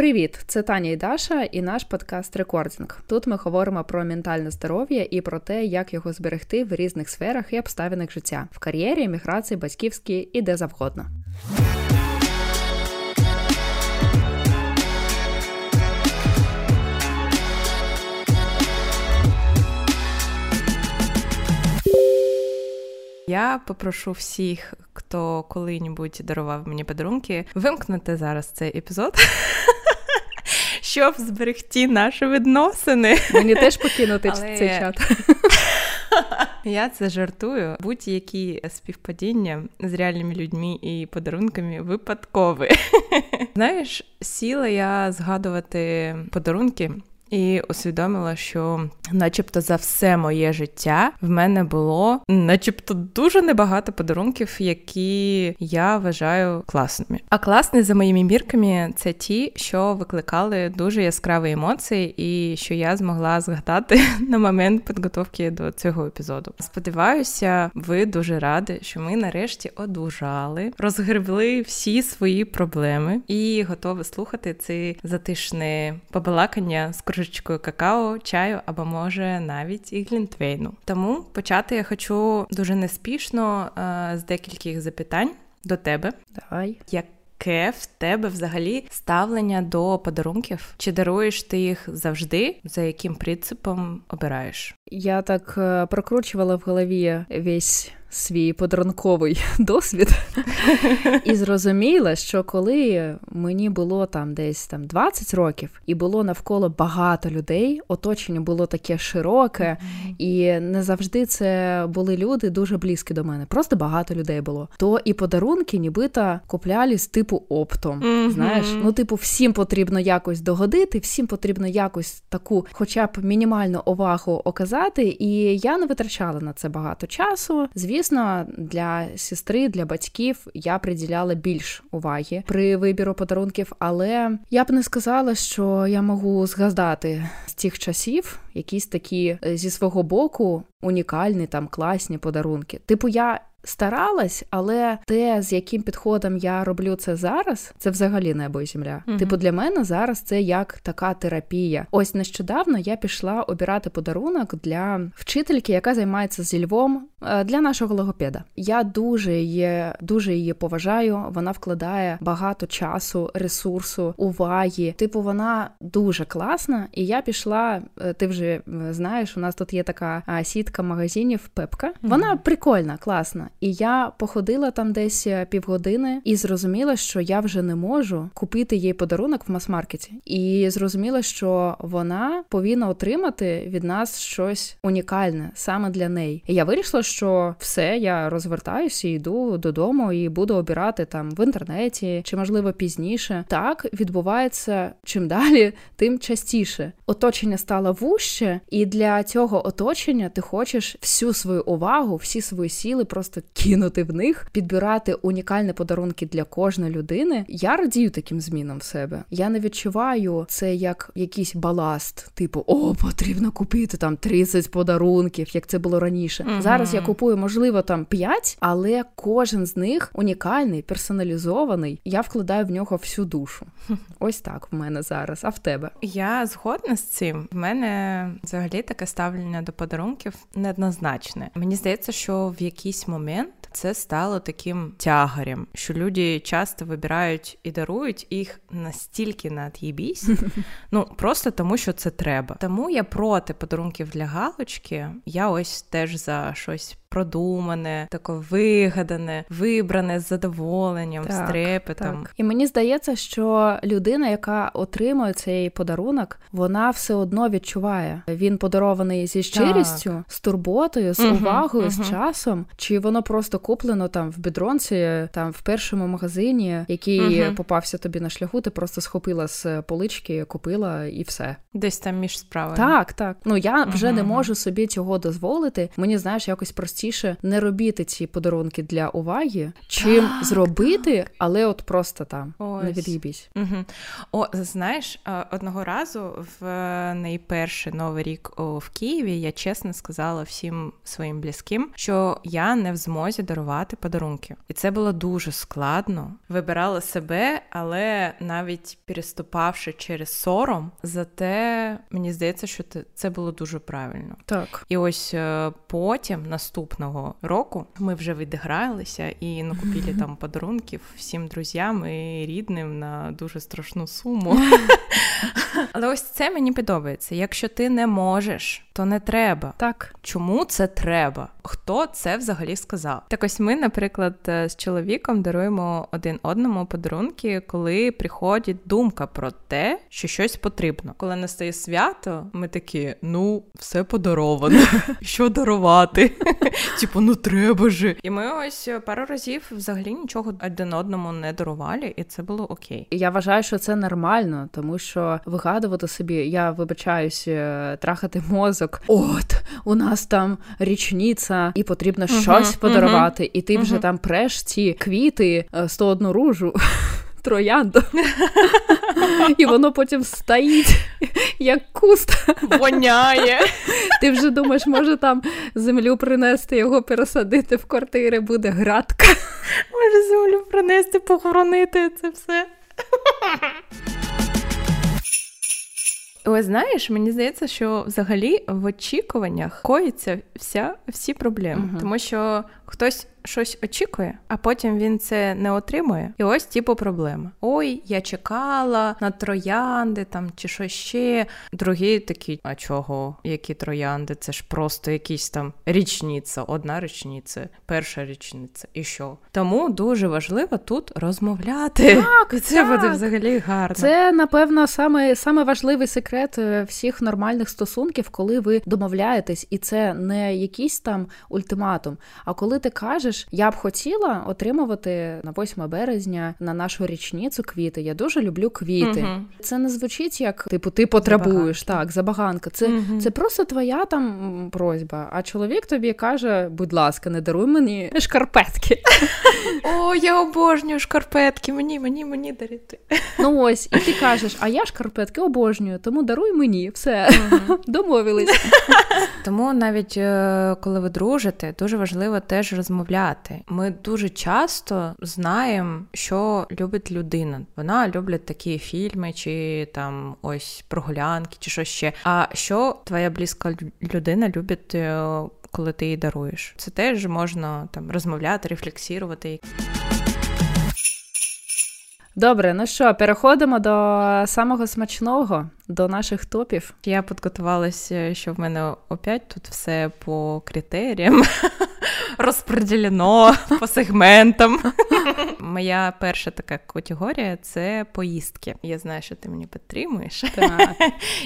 Привіт, це Таня і Даша, і наш подкаст Рекординг. Тут ми говоримо про ментальне здоров'я і про те, як його зберегти в різних сферах і обставинах життя в кар'єрі, міграції, батьківській і де завгодно. Я попрошу всіх, хто коли-небудь дарував мені подарунки, вимкнути зараз цей епізод. Щоб зберегти наші відносини. Мені теж покинути Але... цей чат. Я це жартую. Будь-які співпадіння з реальними людьми і подарунками випадкові. Знаєш, сіла я згадувати подарунки і усвідомила, що, начебто, за все моє життя в мене було, начебто, дуже небагато подарунків, які я вважаю класними. А класні за моїми мірками це ті, що викликали дуже яскраві емоції, і що я змогла згадати на момент підготовки до цього епізоду. Сподіваюся, ви дуже раді, що ми нарешті одужали, розгребли всі свої проблеми і готові слухати це затишне побалакання з кружечкою какао, чаю або може навіть і глінтвейну. Тому почати я хочу дуже неспішно е, з декількох запитань до тебе. Давай. Як Яке в тебе взагалі ставлення до подарунків? Чи даруєш ти їх завжди? За яким принципом обираєш? Я так е, прокручувала в голові весь свій подарунковий досвід і зрозуміла, що коли мені було там десь там 20 років, і було навколо багато людей, оточення було таке широке, і не завжди це були люди дуже близькі до мене. Просто багато людей було. То і подарунки, нібито купляли з типу оптом. Знаєш, ну типу, всім потрібно якось догодити, всім потрібно якось таку, хоча б мінімальну увагу оказати. І я не витрачала на це багато часу. Звісно звісно, для сестри, для батьків я приділяла більш уваги при вибіру подарунків, але я б не сказала, що я можу згадати з тих часів якісь такі е, зі свого боку унікальні там класні подарунки. Типу, я старалась, але те, з яким підходом я роблю це зараз, це взагалі небо і земля. mm Типу, для мене зараз це як така терапія. Ось нещодавно я пішла обирати подарунок для вчительки, яка займається зі Львом е, для нашого логопеда. Я дуже її, дуже її поважаю. Вона вкладає багато часу, ресурсу, уваги. Типу, вона дуже класна. І я пішла. Е, ти вже знаєш, у нас тут є така сітка магазинів Пепка. Вона прикольна, класна. І я походила там десь е, півгодини і зрозуміла, що я вже не можу купити їй подарунок в мас-маркеті. І зрозуміла, що вона повинна отримати від нас щось унікальне саме для неї. І я вирішила, що все, я розвертаюся, йду додому і буду обирати там в інтернеті чи, можливо, пізніше. Так відбувається чим далі, тим частіше. Оточення стало вуще, і для цього оточення ти хочеш всю свою увагу, всі свої сіли просто просто кинути в них, підбирати унікальні подарунки для кожної людини. Я радію таким змінам в себе. Я не відчуваю це як якийсь баласт, типу, о, потрібно купити там 30 подарунків, як це було раніше. uh Зараз я купую, можливо, там 5, але кожен з них унікальний, персоналізований. Я вкладаю в нього всю душу. Ось так в мене зараз. А в тебе я згодна з цим. В мене взагалі таке ставлення до подарунків неоднозначне. Мені здається, що в якийсь момент момент це стало таким тягарем, що люди часто вибирають і дарують їх настільки на над'їбісь, ну просто тому, що це треба. Тому я проти подарунків для галочки. Я ось теж за щось продумане, таке вигадане, вибране з задоволенням, так, з трепетом. Так. І мені здається, що людина, яка отримує цей подарунок, вона все одно відчуває. Він подарований зі щирістю, так. з турботою, з угу, увагою, угу. з часом, чи воно просто куплено там в бідронці, там в першому магазині, який угу. попався тобі на шляху, ти просто схопила з полички, купила і все. Десь там між справами. Так, так. Ну я вже не можу собі цього дозволити. Мені знаєш, якось прості простіше не робити ці подарунки для уваги, чим так, зробити, так. але от просто там Ось. не від'їбісь. Угу. О, знаєш, одного разу в найперший новий рік в Києві я чесно сказала всім своїм близьким, що я не в змозі дарувати подарунки, і це було дуже складно. Вибирала себе, але навіть переступавши через сором, зате мені здається, що це було дуже правильно. Так і ось е, потім наступного року ми вже відігралися і накупили там подарунків всім друзям і рідним на дуже страшну суму. Але ось це мені подобається. Якщо ти не можеш, то не треба. Так. Чому це треба? Хто це взагалі сказав? Так ось ми, наприклад, е, з чоловіком даруємо один одному подарунки, коли приходить думка про те, що щось потрібно. Коли настає свято, ми такі: ну, все подаровано. Що дарувати? Типу, ну треба же. І ми ось пару разів взагалі нічого один одному не дарували, і це було окей. Я вважаю, що це нормально, тому що вигадувати собі, я вибачаюсь, е, трахати мозок. От у нас там річниця, і потрібно uh-huh, щось подарувати, uh-huh, і ти вже uh-huh. там преш ці квіти 101 е, ружу. Троянду. І воно потім стоїть, як куст. Воняє. Ти вже думаєш, може там землю принести, його пересадити в квартири, буде градка. Може землю принести, похоронити це все. Ось знаєш, мені здається, що взагалі в очікуваннях коїться вся всі проблеми, uh тому що хтось щось очікує, а потім він це не отримує. І ось типу проблема. Ой, я чекала на троянди там чи що ще. Другі такі, а чого? Які троянди? Це ж просто якісь там річниця, одна річниця, перша річниця. І що? Тому дуже важливо тут розмовляти. Так, Це так. буде взагалі гарно. Це, напевно, саме, саме важливий секрет е, всіх нормальних стосунків, коли ви домовляєтесь, і це не якийсь там ультиматум, а коли ти кажеш, я б хотіла отримувати на 8 березня на нашу річницю квіти. Я дуже люблю квіти. Угу. Це не звучить як типу ти потребуєш. Забаганка. Так, забаганка. Це угу. це просто твоя там просьба. А чоловік тобі каже: будь ласка, не даруй мені шкарпетки. О, я обожнюю шкарпетки. Мені, мені, мені дарити. Ну ось, і ти кажеш, а я шкарпетки обожнюю, тому даруй мені все. Домовились. Тому навіть е, коли ви дружите, дуже важливо теж розмовляти. Ми дуже часто знаємо, що любить людина. Вона любить такі фільми, чи там ось прогулянки, чи що ще. А що твоя близька людина любить, е, коли ти їй даруєш? Це теж можна там розмовляти, рефлексувати. Добре, ну що, переходимо до самого смачного, до наших топів. Я підготувалася, що в мене опять тут все по критеріям розподілено по сегментам. Моя перша така категорія це поїздки. Я знаю, що ти мені підтримуєш. Так.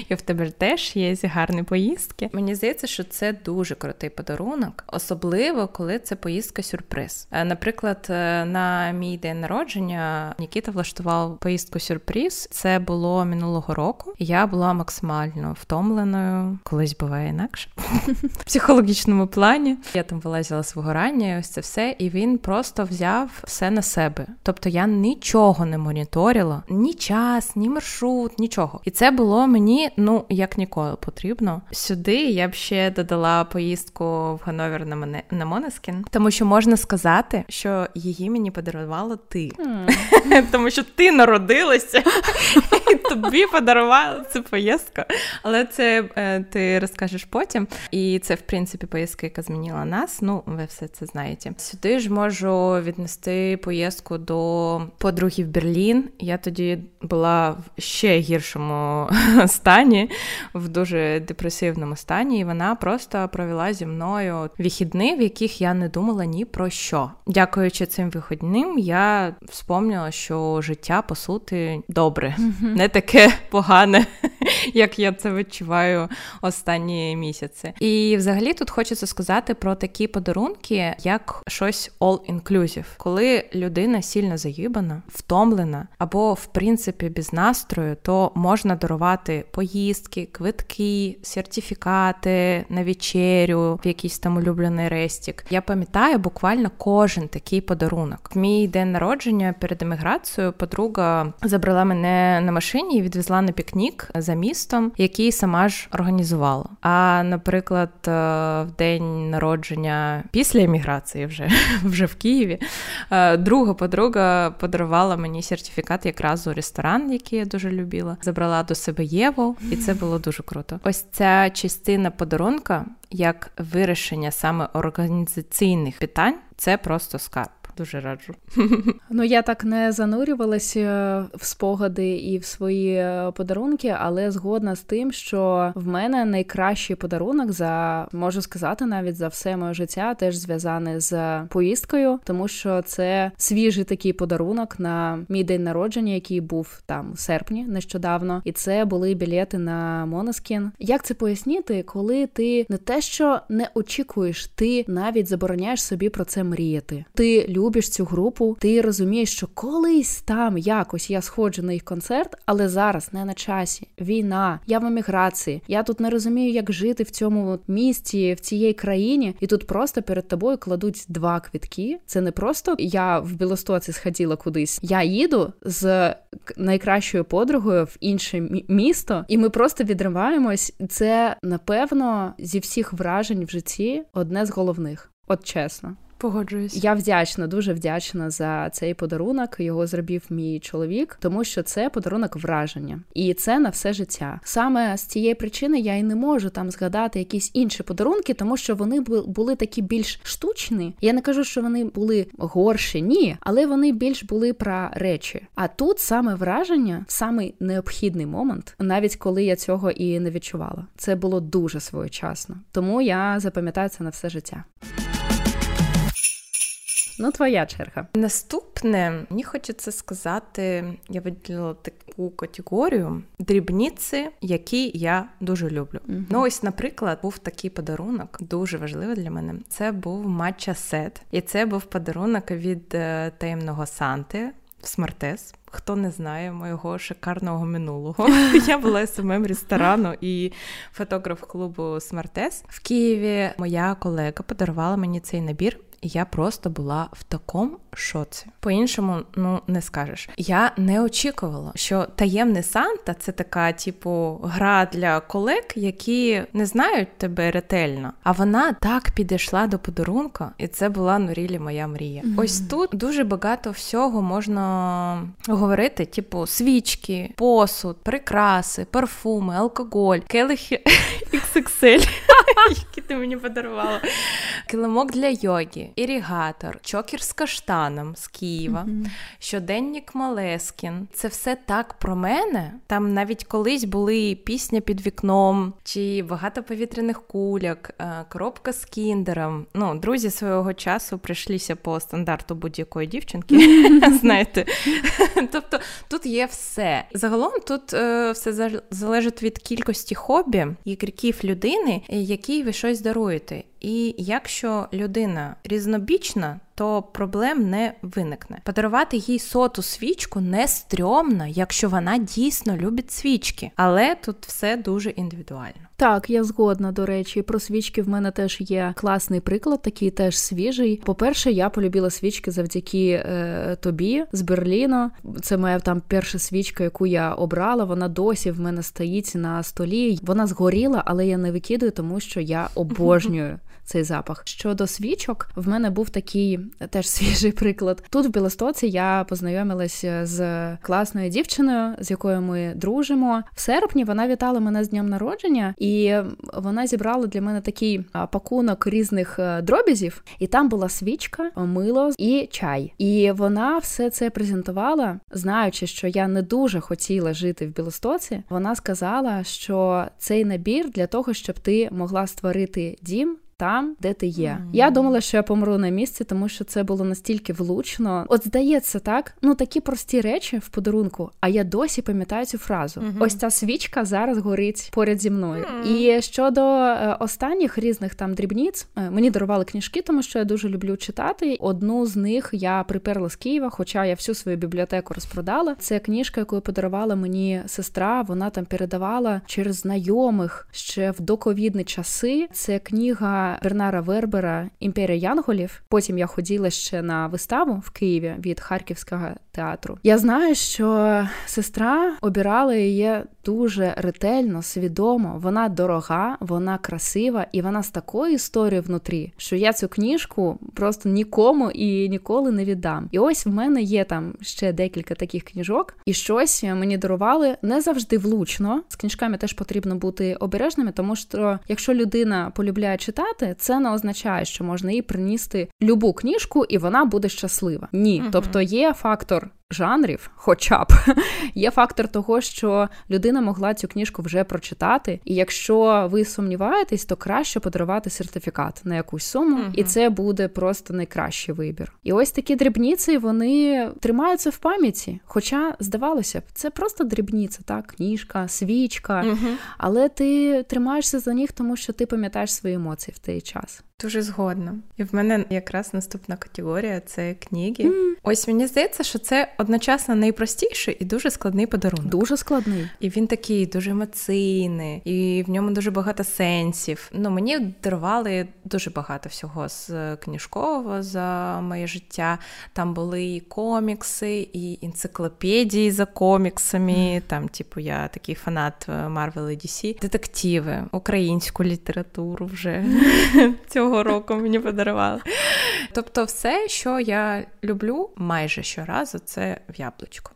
І в тебе теж є гарні поїздки. Мені здається, що це дуже крутий подарунок, особливо коли це поїздка сюрприз. Е, наприклад, е, на мій день народження Нікіта влаштував поїздку сюрприз. Це було минулого року. Я була максимально втомленою, коли буває інакше в психологічному плані. Я там вилазила з вигорання, ось це все, і він просто взяв все на себе. Тобто я нічого не моніторила, ні час, ні маршрут, нічого. І це було мені ну як ніколи потрібно. Сюди я б ще додала поїздку в Гановер на Måneskin, тому що можна сказати, що її мені подарувала ти, mm. тому що ти народилася і тобі подарувала цю поїздку. Але це е, ти розкажеш потім. І це в принципі поїздка, яка змінила нас. Ну ви все це знаєте. Сюди ж можу віднести поїздку до подруги в Берлін. Я тоді була в ще гіршому стані, в дуже депресивному стані, і вона просто провела зі мною вихідні, в яких я не думала ні про що. Дякуючи цим вихідним, я вспомнила, що життя по суті добре, не таке погане, як я це відчуваю останні місяці. І взагалі тут хочеться сказати про такі подарунки, як щось all-inclusive. коли людина сильно заїбана, втомлена або в принципі без настрою, то можна дарувати поїздки, квитки, сертифікати на вечерю, в якийсь там улюблений рестік. Я пам'ятаю буквально кожен такий подарунок. В мій день народження перед еміграцією подруга забрала мене на машині і відвезла на пікнік за містом, який сама ж організувала. А наприклад, е, в день народження після еміграції, вже вже в Києві, е, друга подруга подарувала мені сертифікат якраз у ресторан, який я дуже любила. Забрала до себе Єву, і це було дуже круто. Ось ця частина подарунка, як вирішення саме організаційних питань, це просто скарб дуже раджу. Ну я так не занурювалася в спогади і в свої е, подарунки, але згодна з тим, що в мене найкращий подарунок за можу сказати, навіть за все моє життя теж зв'язане з поїздкою, тому що це свіжий такий подарунок на мій день народження, який був там у серпні нещодавно, і це були білети на Моноскін. Як це пояснити, коли ти не те, що не очікуєш, ти навіть забороняєш собі про це мріяти. Ти любиш цю групу, ти розумієш, що колись там якось я сходжу на їх концерт, але зараз не на часі. Війна, я в еміграції. Я тут не розумію, як жити в цьому місті, в цій країні, і тут просто перед тобою кладуть два квитки. Це не просто я в Білостоці сходила кудись. Я їду з найкращою подругою в інше місто, і ми просто відриваємось. Це напевно зі всіх вражень в житті одне з головних. От чесно. Погоджуюсь. Я вдячна, дуже вдячна за цей подарунок. Його зробив мій чоловік, тому що це подарунок враження, і це на все життя. Саме з цієї причини я й не можу там згадати якісь інші подарунки, тому що вони були такі більш штучні. Я не кажу, що вони були горші, ні, але вони більш були про речі. А тут саме враження, самий необхідний момент, навіть коли я цього і не відчувала. Це було дуже своєчасно, тому я запам'ятаю це на все життя. Ну, твоя черга. Наступне мені хочеться сказати, я виділила таку категорію дрібниці, які я дуже люблю. uh Ну, ось, наприклад, був такий подарунок, дуже важливий для мене. Це був матча сет, і це був подарунок від е, таємного Санти в Смартес. Хто не знає моєго шикарного минулого, я була SMM ресторану і фотограф клубу Смартес в Києві. Моя колега подарувала мені цей набір я просто була в такому шоці. По-іншому, ну не скажеш. Я не очікувала, що таємний Санта це така, типу, гра для колег, які не знають тебе ретельно. А вона так підійшла до подарунка, і це була ну really моя мрія. Mm-hmm. Ось тут дуже багато всього можна говорити: типу, свічки, посуд, прикраси, парфуми, алкоголь, келихи XXL, які ти мені подарувала, килимок для йоги ірігатор, чокер з каштаном з Києва, mm-hmm. щоденник Малескін. Це все так про мене. Там навіть колись були пісня під вікном, чи багато повітряних куляк, е, коробка з кіндером. Ну, друзі свого часу прийшлися по стандарту будь-якої дівчинки. Знаєте, тобто тут є все. Загалом тут е, все залежить від кількості хобі і криків людини, якій ви щось даруєте. І якщо людина різнобічна, то проблем не виникне. Подарувати їй соту свічку не стрьомно, якщо вона дійсно любить свічки, але тут все дуже індивідуально. Так, я згодна до речі, про свічки в мене теж є класний приклад, такий теж свіжий. По-перше, я полюбила свічки завдяки е, тобі з Берліна. Це моя там перша свічка, яку я обрала. Вона досі в мене стоїть на столі. Вона згоріла, але я не викидаю, тому що я обожнюю цей запах. Щодо свічок, в мене був такий теж свіжий приклад. Тут в Білостоці я познайомилася з класною дівчиною, з якою ми дружимо. В серпні вона вітала мене з днем народження, і вона зібрала для мене такий пакунок різних е, дробізів, і там була свічка, мило і чай. І вона все це презентувала, знаючи, що я не дуже хотіла жити в Білостоці. Вона сказала, що цей набір для того, щоб ти могла створити дім там, де ти є. Mm-hmm. Я думала, що я помру на місці, тому що це було настільки влучно. От здається, так ну такі прості речі в подарунку. А я досі пам'ятаю цю фразу. Mm-hmm. Ось ця свічка зараз горить поряд зі мною. Mm-hmm. І щодо е, останніх різних там дрібниць, е, мені дарували книжки, тому що я дуже люблю читати. Одну з них я приперла з Києва, хоча я всю свою бібліотеку розпродала. Це книжка, яку подарувала мені сестра. Вона там передавала через знайомих ще в доковідні часи. Це книга Бернара Вербера Імперія Янголів. Потім я ходила ще на виставу в Києві від Харківського театру. Я знаю, що сестра обирала її дуже ретельно, свідомо. Вона дорога, вона красива і вона з такою історією внутрі, що я цю книжку просто нікому і ніколи не віддам. І ось в мене є там ще декілька таких книжок, і щось мені дарували не завжди влучно. З книжками теж потрібно бути обережними, тому що якщо людина полюбляє читати, це не означає, що можна їй принести любу книжку, і вона буде щаслива. Ні, uh тобто є фактор жанрів, хоча б є фактор того, що людина могла цю книжку вже прочитати, і якщо ви сумніваєтесь, то краще подарувати сертифікат на якусь суму, uh-huh. і це буде просто найкращий вибір. І ось такі дрібниці вони тримаються в пам'яті. Хоча, здавалося б, це просто дрібниця, так, книжка, свічка, uh-huh. але ти тримаєшся за них, тому що ти пам'ятаєш свої емоції в той час. Дуже згодна. І в мене якраз наступна категорія це книги. Mm. Ось мені здається, що це одночасно найпростіший і дуже складний подарунок. Дуже складний. І він такий дуже емоційний, і в ньому дуже багато сенсів. Ну мені дарували дуже багато всього з книжкового за моє життя. Там були і комікси, і енциклопедії за коміксами. Mm. Там, типу, я такий фанат Marvel і DC. детективи, українську літературу вже цього року мені подарували. Тобто, все, що я люблю майже щоразу, це в яблучко.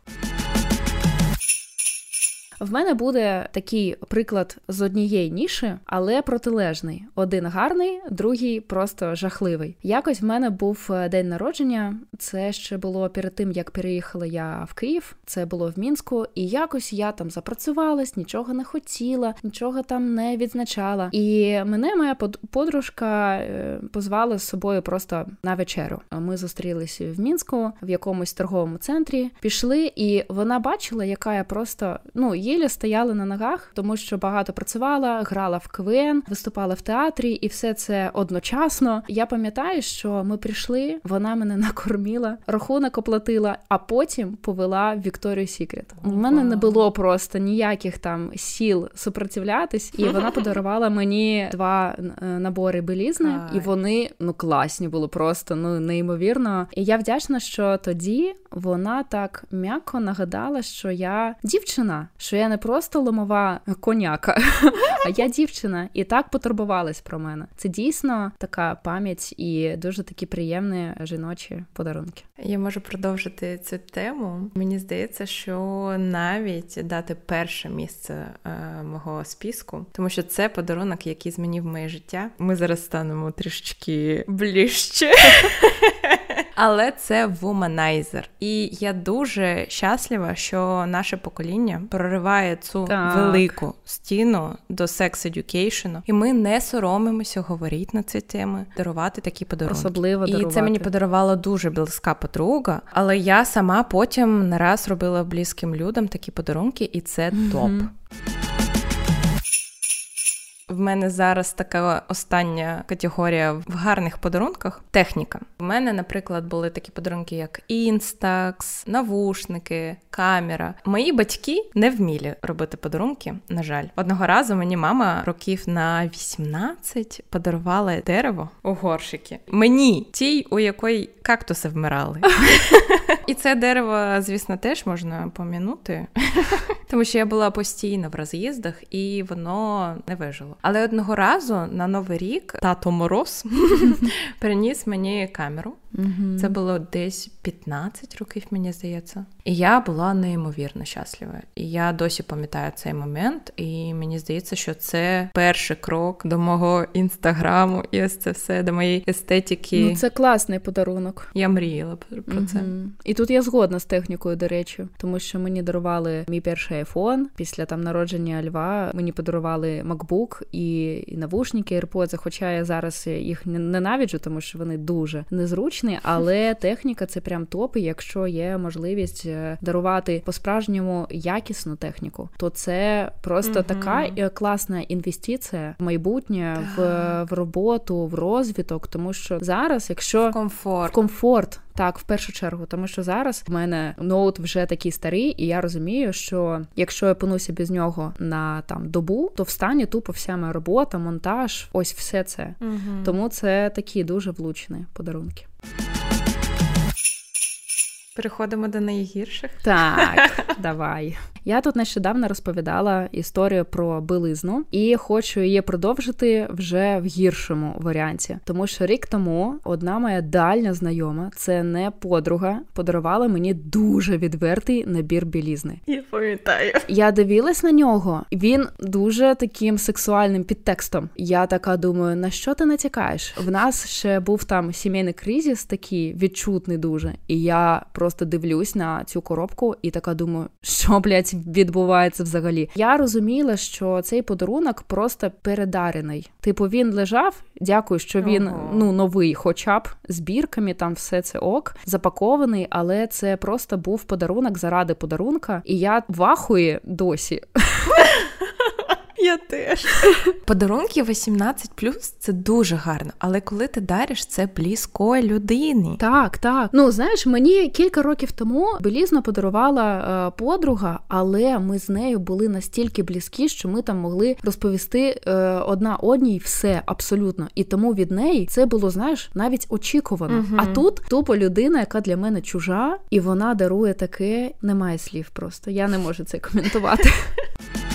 В мене буде такий приклад з однієї ніші, але протилежний. Один гарний, другий просто жахливий. Якось в мене був е, день народження. Це ще було перед тим, як переїхала я в Київ. Це було в мінську, і якось я там запрацювалась, нічого не хотіла, нічого там не відзначала. І мене моя подружка е, позвала з собою просто на вечерю. Ми зустрілися в мінську в якомусь торговому центрі. Пішли, і вона бачила, яка я просто ну єлі стояла на ногах, тому що багато працювала, грала в КВН, виступала в театрі, і все це одночасно. Я пам'ятаю, що ми прийшли, вона мене накормила, рахунок оплатила, а потім повела в Вікторію Сікрет. У мене не було просто ніяких там сіл супротивлятись, і вона подарувала мені два е, набори білізни, і вони ну класні були просто ну неймовірно. І я вдячна, що тоді вона так м'яко нагадала, що я дівчина, що я не просто ломова коняка, а я дівчина, і так потурбувалась про мене. Це дійсно така пам'ять і дуже такі приємні жіночі подарунки. Я можу продовжити цю тему. Мені здається, що навіть дати перше місце е, мого списку, тому що це подарунок, який змінив моє життя. Ми зараз станемо трішки ближче. Але це вуманайзер. І я дуже щаслива, що наше покоління прориває цю так. велику стіну до секс-едюкейшену, і ми не соромимося говорити на ці теми, дарувати такі подарунки. Особливо І це мені подарувала дуже близька подруга, але я сама потім не раз робила близьким людям такі подарунки, і це топ. В мене зараз така остання категорія в гарних подарунках техніка. У мене, наприклад, були такі подарунки, як інстакс, навушники, камера. Мої батьки не вміли робити подарунки. На жаль, одного разу мені мама років на 18 подарувала дерево у горшики. Мені тій, у якої кактуси вмирали. І це дерево, звісно, теж можна помінути, тому що я була постійно в роз'їздах і воно не вижило. Але одного разу на новий рік тато мороз приніс мені камеру. Угу. Це було десь 15 років, мені здається. І я була неймовірно щаслива. І я досі пам'ятаю цей момент, і мені здається, що це перший крок до мого інстаграму, і ось це все до моєї естетики. Ну, Це класний подарунок. Я мріяла про угу. це. І тут я згодна з технікою, до речі, тому що мені дарували мій перший айфон після там народження Льва. Мені подарували MacBook і, і навушники AirPods, Хоча я зараз їх ненавиджу, тому що вони дуже незручні, але техніка це прям топ. і Якщо є можливість е, дарувати по-справжньому якісну техніку, то це просто угу. така е, класна інвестиція в майбутнє, в, в роботу, в розвиток, тому що зараз, якщо в комфорт. в комфорт. Так, в першу чергу, тому що зараз в мене ноут вже такий старий, і я розумію, що якщо я пануся без нього на там добу, то встані тупо вся моя робота, монтаж, ось все це. Угу. Тому це такі дуже влучні подарунки. Переходимо до найгірших. Так, давай. Я тут нещодавно розповідала історію про билизну і хочу її продовжити вже в гіршому варіанті, тому що рік тому одна моя дальня знайома, це не подруга, подарувала мені дуже відвертий набір білізни. Я пам'ятаю. Я дивилась на нього, він дуже таким сексуальним підтекстом. Я така думаю, на що ти натякаєш? В нас ще був там сімейний кризис, такий відчутний дуже, і я просто дивлюсь на цю коробку і така думаю, що блядь, відбувається взагалі. Я розуміла, що цей подарунок просто передарений. Типу, він лежав. Дякую, що він ого. ну новий, хоча б збірками. там все це ок, запакований, але це просто був подарунок заради подарунка, і я вахую досі. Я теж. Подарунки 18 це дуже гарно, але коли ти дариш це близької людині. Так, так. Ну знаєш, мені кілька років тому білізно подарувала е, подруга, але ми з нею були настільки близькі, що ми там могли розповісти е, одна одній все абсолютно. І тому від неї це було, знаєш, навіть очікувано. Угу. А тут тупо людина, яка для мене чужа, і вона дарує таке, немає слів просто. Я не можу це коментувати.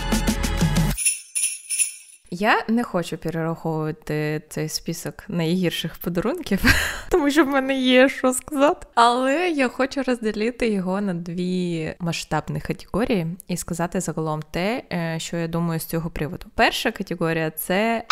Я не хочу перераховувати цей список найгірших подарунків, тому що в мене є що сказати. Але я хочу розділити його на дві масштабні категорії і сказати загалом те, е, що я думаю з цього приводу. Перша категорія це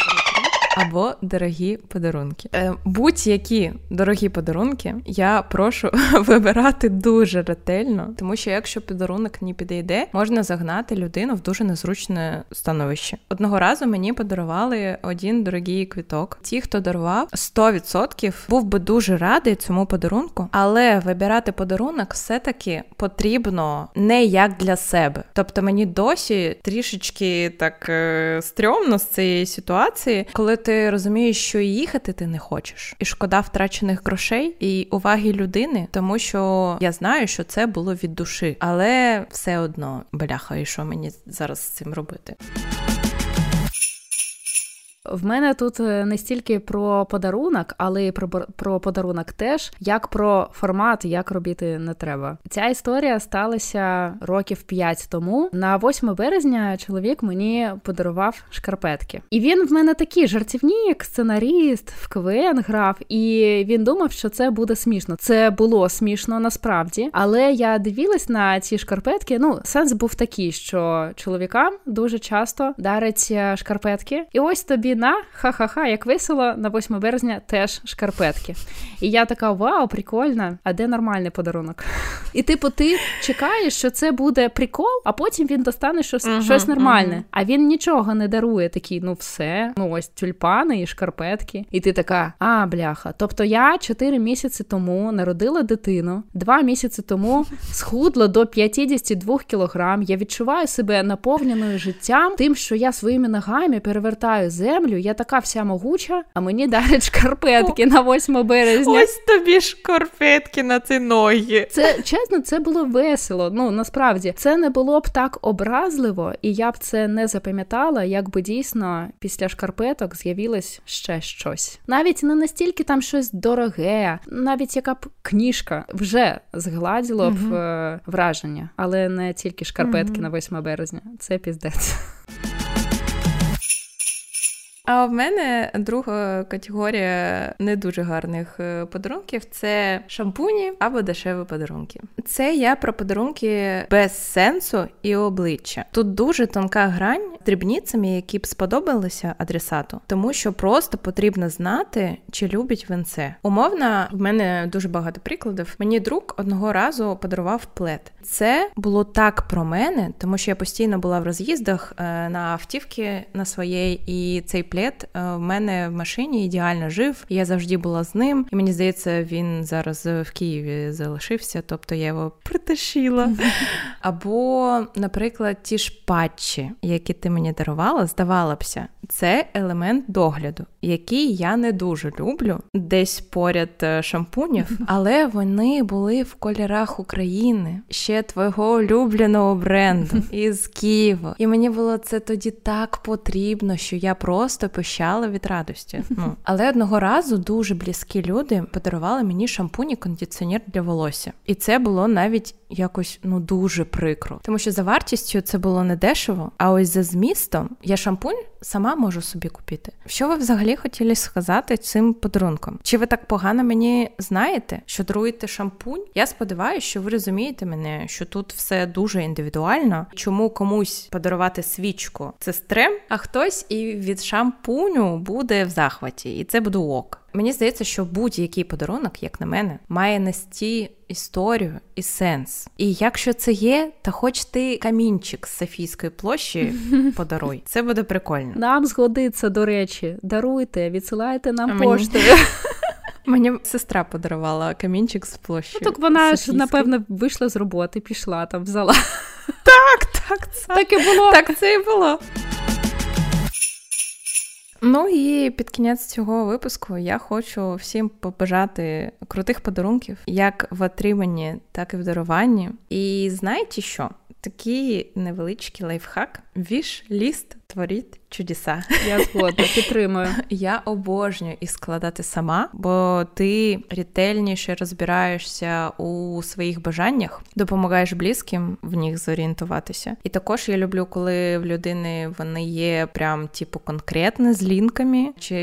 або дорогі подарунки. Е, будь-які дорогі подарунки я прошу вибирати дуже ретельно, тому що якщо подарунок не підійде, можна загнати людину в дуже незручне становище. Одного разу мені подарували один дорогий квіток. Ті, хто дарував 100% був би дуже радий цьому подарунку, але вибирати подарунок все-таки потрібно не як для себе. Тобто мені досі трішечки так е, стрьомно з цієї ситуації, коли ти розумієш, що і їхати ти не хочеш, і шкода втрачених грошей і уваги людини, тому що я знаю, що це було від душі, але все одно бляха, і що мені зараз з цим робити. В мене тут е, не стільки про подарунок, але й про про подарунок теж, як про формат, як робити не треба. Ця історія сталася років п'ять тому. На 8 березня чоловік мені подарував шкарпетки, і він в мене такий жартівник, сценаріст, в КВН грав, і він думав, що це буде смішно. Це було смішно насправді, але я дивилась на ці шкарпетки. Ну, сенс був такий, що чоловікам дуже часто дарять е, шкарпетки, і ось тобі на ха-ха-ха, як весело, на 8 березня теж шкарпетки. І я така: вау, прикольно, а де нормальний подарунок? І типу, ти чекаєш, що це буде прикол, а потім він достане щось uh-huh, щось нормальне. Uh-huh. А він нічого не дарує. Такий, ну все, ну ось тюльпани і шкарпетки. І ти така, а, бляха. Тобто я 4 місяці тому народила дитину, 2 місяці тому схудла до 52 кілограм. Я відчуваю себе наповненою життям, тим, що я своїми ногами перевертаю землю землю, я така вся могуча, а мені дарять шкарпетки на 8 березня. Ось тобі шкарпетки на ці ноги. Це чесно, це було весело. Ну насправді це не було б так образливо, і я б це не запам'ятала, якби дійсно після шкарпеток з'явилось ще щось. Навіть не настільки там щось дороге, навіть яка б книжка вже згладіло б угу. враження, але не тільки шкарпетки угу. на 8 березня. Це піздець. А в мене друга категорія не дуже гарних е, подарунків це шампуні або дешеві подарунки. Це я про подарунки без сенсу і обличчя. Тут дуже тонка грань з дрібницями, які б сподобалися адресату, тому що просто потрібно знати, чи любить він це. Умовно, в мене дуже багато прикладів. Мені друг одного разу подарував плед. Це було так про мене, тому що я постійно була в роз'їздах е, на автівки на своєї, і цей плед е, в мене в машині ідеально жив. Я завжди була з ним, і мені здається, він зараз в Києві залишився, тобто я його притащила. Або, наприклад, ті ж патчі, які ти мені дарувала, здавалося це елемент догляду, який я не дуже люблю, десь поряд е, шампунів, але вони були в кольорах України, ще твого улюбленого бренду із Києва. І мені було це тоді так потрібно, що я просто пищала від радості. Ну але одного разу дуже близькі люди подарували мені шампунь і кондиціонер для волосся, і це було навіть якось ну дуже прикро, тому що за вартістю це було не дешево. А ось за змістом я шампунь сама можу собі купити. Що ви взагалі хотіли сказати цим подарунком? Чи ви так погано мені знаєте, що даруєте шампунь? Я сподіваюся, що ви розумієте мене, що тут все дуже індивідуально. Чому комусь подарувати свічку це стрем, а хтось і від шампуню буде в захваті, і це буде ок. Мені здається, що будь-який подарунок, як на мене, має нести історію і сенс. І якщо це є, то хоч ти камінчик з Софійської площі подаруй. Це буде прикольно. Нам згодиться, до речі, даруйте, відсилайте нам поштою. Мені сестра подарувала камінчик з площі. Ну, так вона ж, напевно, вийшла з роботи, пішла там, взяла. Так, так, це так і було. Так це і було. Ну і під кінець цього випуску я хочу всім побажати крутих подарунків, як в отриманні, так і в даруванні. І знаєте що? Такий невеличкий лайфхак, віш-ліст творіть чудеса. Я згодна, підтримую. Я обожнюю і складати сама, бо ти ретельніше розбираєшся у своїх бажаннях, допомагаєш близьким в них зорієнтуватися. І також я люблю, коли в людини вони є прям типу конкретні з лінками, чи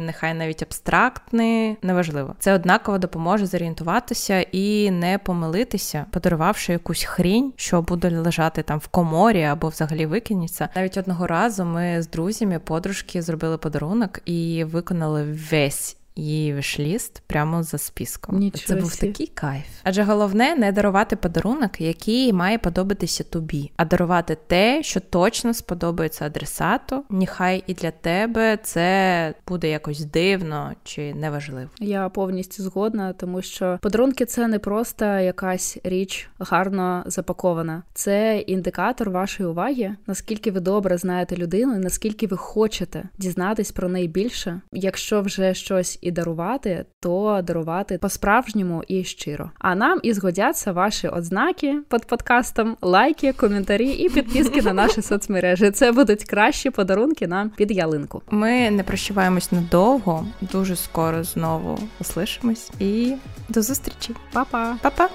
нехай навіть абстрактні, неважливо. Це однаково допоможе зорієнтуватися і не помилитися, подарувавши якусь хрінь, що буде лежати там в коморі або взагалі викинеться. Навіть одного разу ми з друзями, подружки зробили подарунок і виконали весь її вишліст прямо за списком. Нічого Це був такий кайф. Адже головне не дарувати подарунок, який має подобатися тобі, а дарувати те, що точно сподобається адресату. Нехай і для тебе це буде якось дивно чи неважливо. Я повністю згодна, тому що подарунки це не просто якась річ гарно запакована, це індикатор вашої уваги, наскільки ви добре знаєте людину, і наскільки ви хочете дізнатись про неї більше, якщо вже щось і дарувати, то дарувати по-справжньому і щиро. А нам і згодяться ваші ознаки під подкастом, лайки, коментарі і підписки на наші соцмережі. Це будуть кращі подарунки нам під ялинку. Ми не прощаємось надовго, дуже скоро знову услышимось і до зустрічі. Па-па! Па-па!